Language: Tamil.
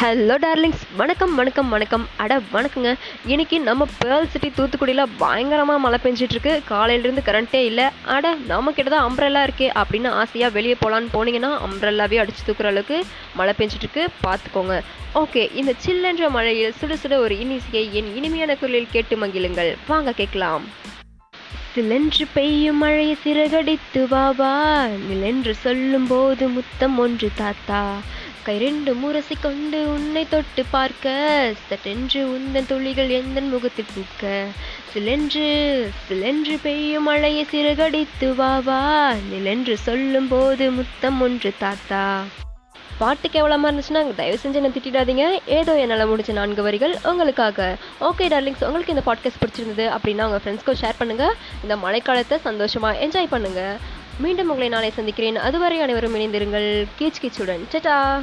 ஹலோ டார்லிங்ஸ் வணக்கம் வணக்கம் வணக்கம். அட வணக்கங்க. இன்னைக்கு நம்ம பேர்ல் சிட்டி தூத்துக்குடியில் பயங்கரமாக மழை பெஞ்சிட்ருக்கு. காலையிலேருந்து கரண்ட்டே இல்லை. அட நம்மக்கிட்ட தான் அம்ப்ரெல்லா இருக்கே அப்படின்னு ஆசையாக வெளியே போகலான்னு போனீங்கன்னா அம்ப்ரெல்லாவே அடிச்சு தூக்குற அளவுக்கு மழை பெஞ்சிட்ருக்கு. பார்த்துக்கோங்க ஓகே இந்த சில்லென்ற மழையில் சுட சுட ஒரு இனிசியை என் இனிமையான குரலில் கேட்டு மகிழுங்கள். வாங்க கேட்கலாம். சிலென்று பெய்யும் மழையை சிறகடித்து வாவா நிலென்று சொல்லும் போது முத்தம் ஒன்று தாத்தா. கை ரெண்டு முரசி கொண்டு உன்னை தொட்டு பார்க்க. சட்டென்று உந்தன் துளிகள் எந்த முகத்தில் பூக்க. சிலென்று சிலென்று பெய்யும் மழையை சிறுகடித்து வாவா நிலென்று சொல்லும் போது முத்தம் ஒன்று தாத்தா. பாட்டு கேவலமாக இருந்துச்சுன்னா தயவு செஞ்சு என்ன திட்டிடாதீங்க. ஏதோ என்னால் முடிஞ்ச நான்கு வரிகள் உங்களுக்காக. ஓகே டார்லிங்ஸ் உங்களுக்கு இந்த பாட்காஸ்ட் பிடிச்சிருந்தது அப்படின்னா உங்கள் ஃப்ரெண்ட்ஸ்க்கும் ஷேர் பண்ணுங்கள் இந்த மழைக்காலத்தை சந்தோஷமாக என்ஜாய் பண்ணுங்கள் மீண்டும் உங்களை நாளை சந்திக்கிறேன். அதுவரை அனைவரும் இணைந்திருங்கள். கீச் கீச்சுடன். சட்டா